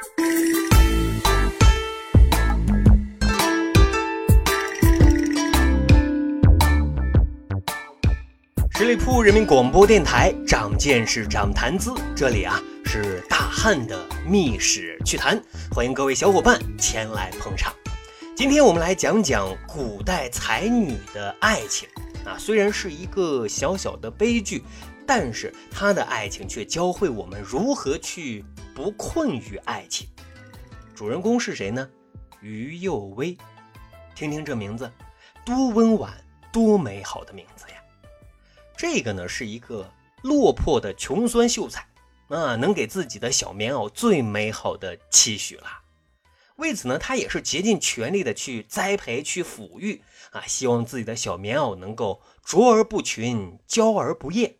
十里铺人民广播电台，长见识，长谈资。这里啊是。大汉的密史趣谈，欢迎各位小伙伴前来捧场。今天我们来讲讲古代才女的爱情啊，虽然是。一个小小的悲剧，但是。她的爱情却教会我们如何去不困于爱情。主人公是谁呢？于幼薇。听听这名字，多温婉，多美好的名字呀！这个呢是一个落魄的穷酸秀才，啊，能给自己的小棉袄最美好的期许了。为此呢，他也是竭尽全力的去栽培、去抚育啊，希望自己的小棉袄能够卓而不群，娇而不艳。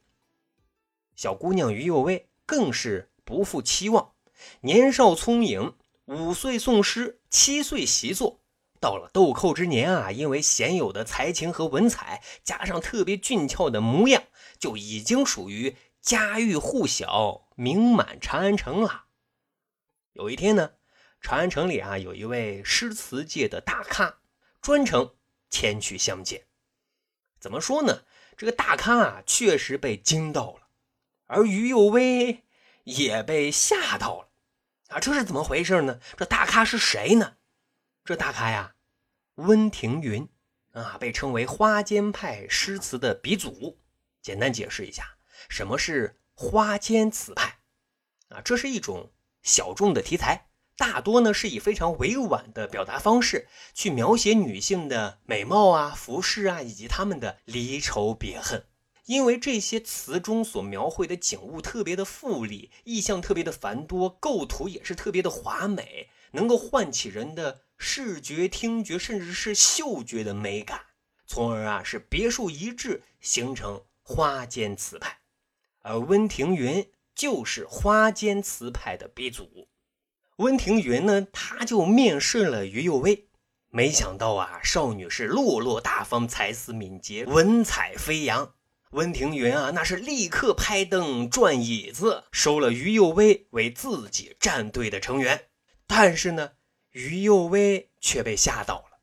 小姑娘于幼薇更是不负期望，年少聪颖，五岁诵诗，七岁习作。到了豆蔻之年啊，因为鲜有的才情和文采，加上特别俊俏的模样，就已经属于家喻户晓、名满长安城了。有一天呢，长安城里啊，有一位诗词界的大咖，专程前去相见。怎么说呢？这个大咖啊，确实被惊到了，而于幼薇也被吓到了。啊，这是怎么回事呢？这大咖是谁呢？这大咖呀，温庭筠啊，被称为花间派诗词的鼻祖。简单解释一下，什么是花间词派啊？这是一种小众的题材，大多呢是以非常委婉的表达方式去描写女性的美貌啊、服饰啊，以及她们的离愁别恨。因为这些词中所描绘的景物特别的富丽，意象特别的繁多，构图也是特别的华美，能够唤起人的。视觉、听觉，甚至是嗅觉的美感，从而啊是别树一帜，形成花间词派。而温庭筠就是花间词派的鼻祖。温庭筠呢，他就面试了于幼薇，没想到啊，少女是落落大方，才思敏捷，文采飞扬。温庭筠啊，那是立刻拍灯转椅子，收了于幼薇为自己战队的成员。但是呢。于幼薇却被吓到了，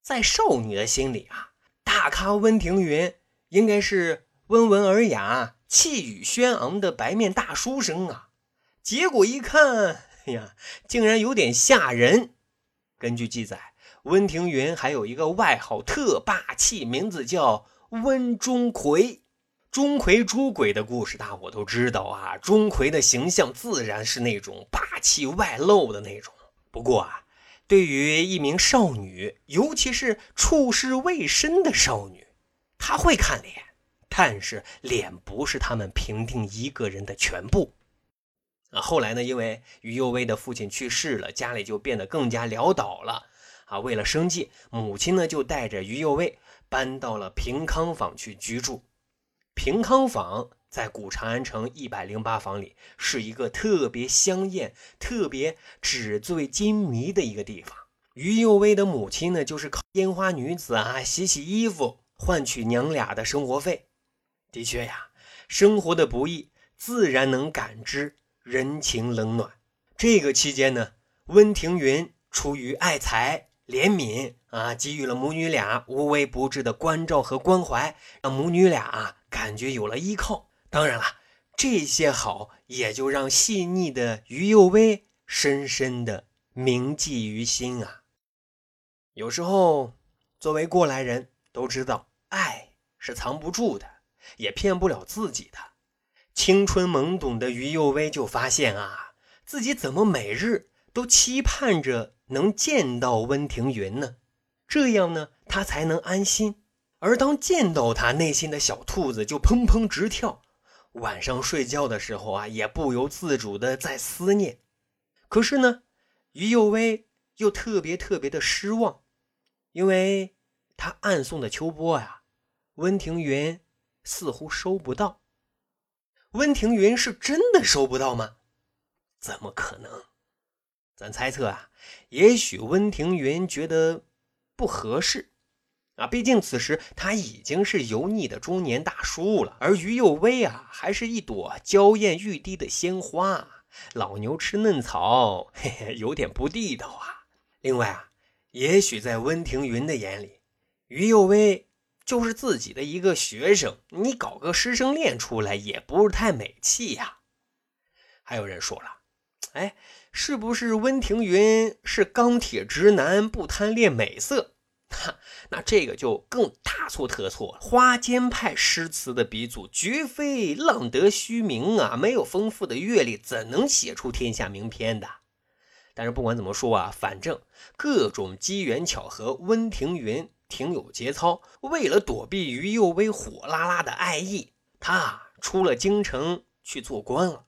在少女的心里啊，大咖温庭筠应该是温文尔雅、气宇轩昂的白面大书生啊。结果一看，哎呀，竟然有点吓人。根据记载，温庭筠还有一个外号特霸气，名字叫温钟馗。钟馗捉鬼的故事，大伙都知道啊。钟馗的形象自然是那种霸气外露的那种。不过啊，对于一名少女，尤其是处事未深的少女，她会看脸，但是脸不是他们评定一个人的全部。啊，后来呢，因为于幼薇的父亲去世了，家里就变得更加潦倒了。啊，为了生计，母亲呢就带着于幼薇搬到了平康坊去居住。平康坊。在古长安城一百零八坊里，是一个特别香艳、特别纸醉金迷的一个地方。于幼薇的母亲呢，就是靠烟花女子啊洗洗衣服换取娘俩的生活费。的确呀，生活的不易，自然能感知人情冷暖。这个期间呢，温庭筠出于爱才、怜悯啊，给予了母女俩无微不至的关照和关怀，让母女俩啊感觉有了依靠。当然了，这些好也就让细腻的于幼薇深深的铭记于心啊。有时候，作为过来人都知道，爱是藏不住的，也骗不了自己的。青春懵懂的于幼薇就发现啊，自己怎么每日都期盼着能见到温庭筠呢？这样呢，他才能安心。而当见到他，内心的小兔子就砰砰直跳。晚上睡觉的时候啊，也不由自主的在思念。可是呢，于幼薇又特别特别的失望，因为他暗送的秋波呀，温庭筠似乎收不到。温庭筠是真的收不到吗？怎么可能？咱猜测啊，也许温庭筠觉得不合适。啊，毕竟此时他已经是油腻的中年大叔了，而于幼薇啊，还是一朵娇艳欲滴的鲜花。老牛吃嫩草，嘿嘿，有点不地道啊。另外啊，也许在温庭筠的眼里，于右威就是自己的一个学生，你搞个师生恋出来也不是太美气呀。还有人说了，哎，是不是温庭筠是钢铁直男，不贪恋美色？哈，那这个就更大错特错了。花间派诗词的鼻祖绝非浪得虚名啊，没有丰富的阅历，怎能写出天下名篇的？但是不管怎么说啊，反正各种机缘巧合，温庭筠挺有节操。为了躲避于右威火辣辣的爱意，他出了京城去做官了。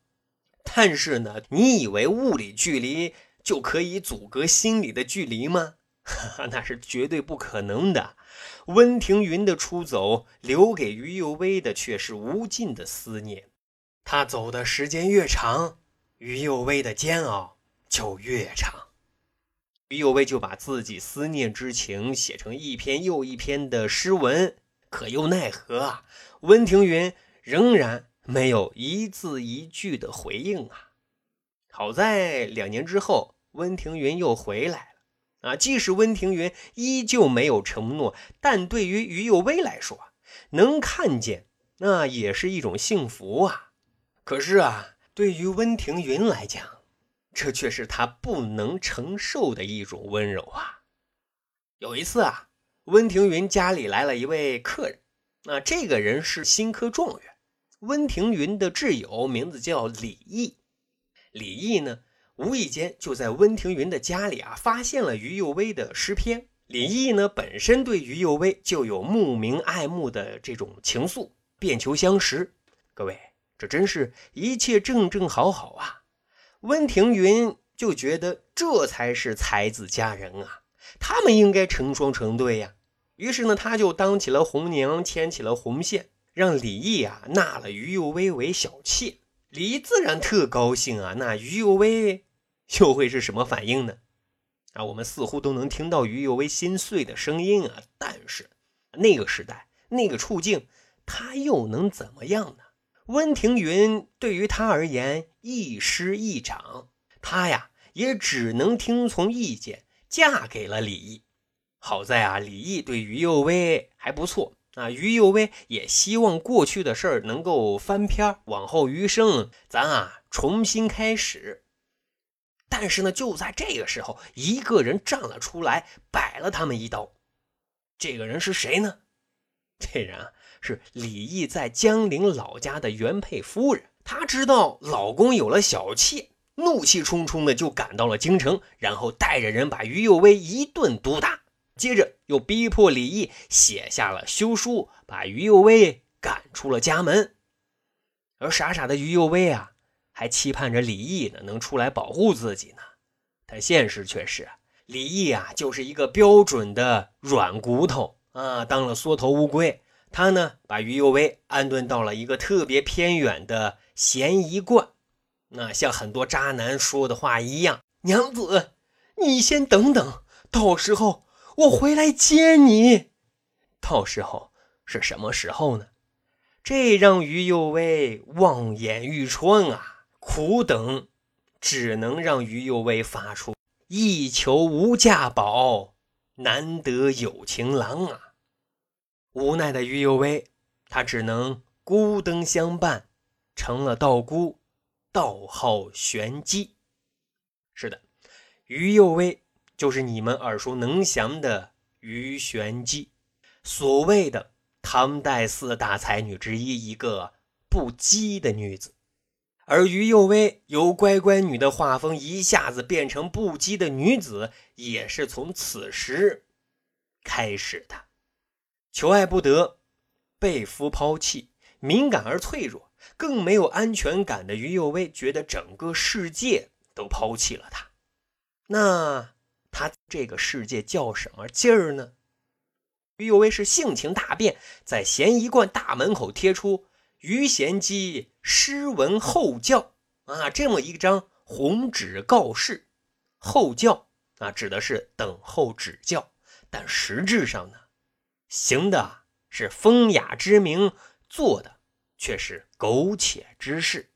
但是呢，你以为物理距离就可以阻隔心理的距离吗？那是绝对不可能的。温庭筠的出走，留给于右威的却是无尽的思念。他走的时间越长，于右威的煎熬就越长。于右威就把自己思念之情写成一篇又一篇的诗文，可又奈何啊？温庭筠仍然没有一字一句的回应啊！好在两年之后，温庭筠又回来了。啊，即使温庭筠依旧没有承诺，但对于于右威来说，能看见那也是一种幸福啊。可是啊，对于温庭筠来讲，这却是他不能承受的一种温柔啊。有一次啊，温庭筠家里来了一位客人，那这个人是新科状元，温庭筠的挚友，名字叫李毅。李毅呢？无意间就在温庭筠的家里啊，发现了于右威的诗篇。李毅呢，本身对于右威就有慕名爱慕的这种情愫，便求相识。各位，这真是一切正正好好啊！温庭筠就觉得这才是才子佳人啊，他们应该成双成对呀。于是呢，他就当起了红娘，牵起了红线，让李毅啊纳了于右威为小妾。李毅自然特高兴啊，那于右威。又会是什么反应呢？啊，我们似乎都能听到于右威心碎的声音啊！但是那个时代、那个处境，他又能怎么样呢？温庭筠对于他而言亦师亦长，他呀也只能听从意见，嫁给了李毅。好在啊，李毅对于右威还不错啊，于右威也希望过去的事儿能够翻篇，往后余生咱啊重新开始。但是呢，就在这个时候，一个人站了出来，摆了他们一刀。这个人是谁呢？这人啊，是李毅在江陵老家的原配夫人。她知道老公有了小妾，怒气冲冲的就赶到了京城，然后带着人把于右威一顿毒打，接着又逼迫李毅写下了休书，把于右威赶出了家门。而傻傻的于右威啊。还期盼着李毅呢能出来保护自己呢，但现实却是李毅啊就是一个标准的软骨头啊，当了缩头乌龟。他呢把于右威安顿到了一个特别偏远的咸宜观，那像很多渣男说的话一样：“娘子，你先等等，到时候我回来接你。”到时候是什么时候呢？这让于右威望眼欲穿啊！苦等，只能让于右威发出“一求无价宝，难得有情郎”啊！无奈的于右威，他只能孤灯相伴，成了道姑，道号玄机。是的，于右威就是你们耳熟能详的鱼玄机，所谓的唐代四大才女之一，一个不羁的女子。而于右威由乖乖女的画风一下子变成不羁的女子，也是从此时开始的。求爱不得，被夫抛弃，敏感而脆弱，更没有安全感的于右威觉得整个世界都抛弃了她。那他这个世界叫什么劲儿呢？于右威是性情大变，在咸宜观大门口贴出。于贤基诗文后教啊，这么一张红纸告示，后教啊指的是等候指教，但实质上呢，行的是风雅之名，做的却是苟且之事。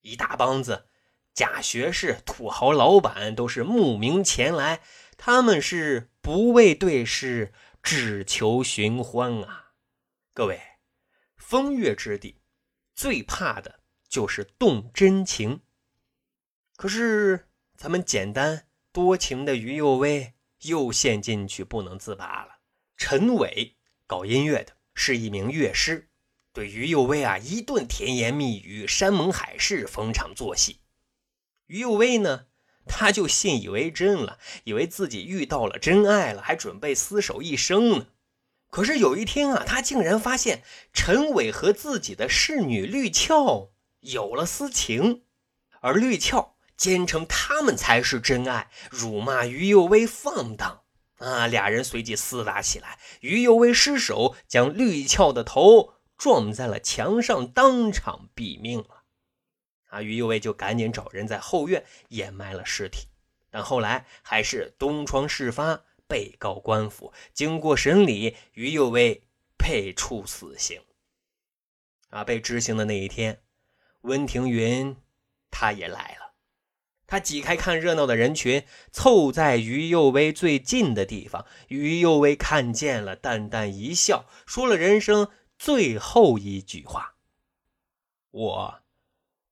一大帮子假学士、土豪老板都是慕名前来，他们是不为对事，只求寻欢啊！各位，风月之地，最怕的就是动真情。可是咱们简单多情的于右威又陷进去不能自拔了。陈伟搞音乐的，是一名乐师。对于右威啊，一顿甜言蜜语、山盟海誓、逢场作戏。于右威呢，他就信以为真了，以为自己遇到了真爱了，还准备厮守一生呢。可是有一天啊，他竟然发现陈伟和自己的侍女绿俏有了私情，而绿俏坚称他们才是真爱，辱骂于右威放荡啊！俩人随即厮打起来，于右威失手将绿俏的头。撞在了墙上，当场毙命了。啊，于右卫就赶紧找人在后院掩埋了尸体，但后来还是东窗事发，被告官府。经过审理，于右卫被处死刑。啊，被执行的那一天，温庭筠他也来了。他挤开看热闹的人群，凑在于右威最近的地方。于右威看见了，淡淡一笑，说了人生。最后一句话，我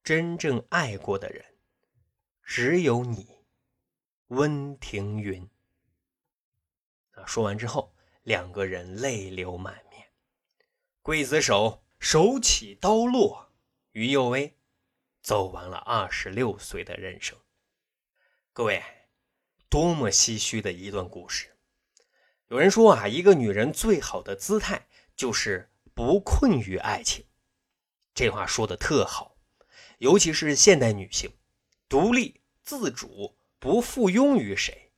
真正爱过的人只有你，温庭筠。啊，说完之后，两个人泪流满面。刽子手手起刀落，于右威走完了二十六岁的人生。各位，多么唏嘘的一段故事！有人说啊，一个女人最好的姿态就是。不困于爱情，这话说的特好，尤其是现代女性，独立自主，不附庸于谁。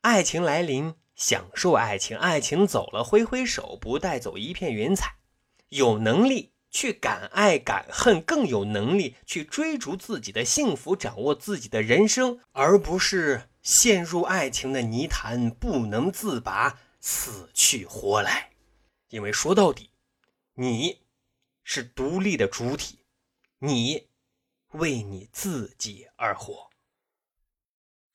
爱情来临，享受爱情；爱情走了，挥挥手，不带走一片云彩。有能力去敢爱敢恨，更有能力去追逐自己的幸福，掌握自己的人生，而不是陷入爱情的泥潭不能自拔，死去活来。因为说到底。你是独立的主体，你为你自己而活。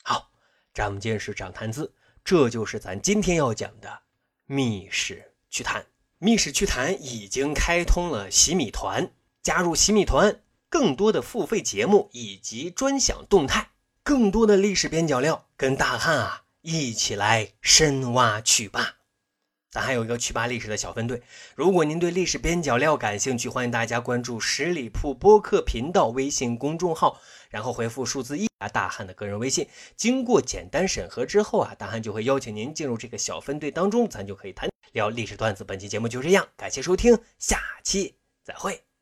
好，长见识，长谈资，这就是咱今天要讲的密室趣谈。密室趣谈已经开通了洗米团，加入洗米团，更多的付费节目以及专享动态，更多的历史边角料，跟大汉啊一起来深挖去吧。咱还有一个去扒历史的小分队，如果您对历史边角料感兴趣，欢迎大家关注十里铺播客频道微信公众号，然后回复数字一啊，大汉的个人微信。经过简单审核之后啊，大汉就会邀请您进入这个小分队当中，咱就可以谈聊历史段子。本期节目就这样，感谢收听，下期再会。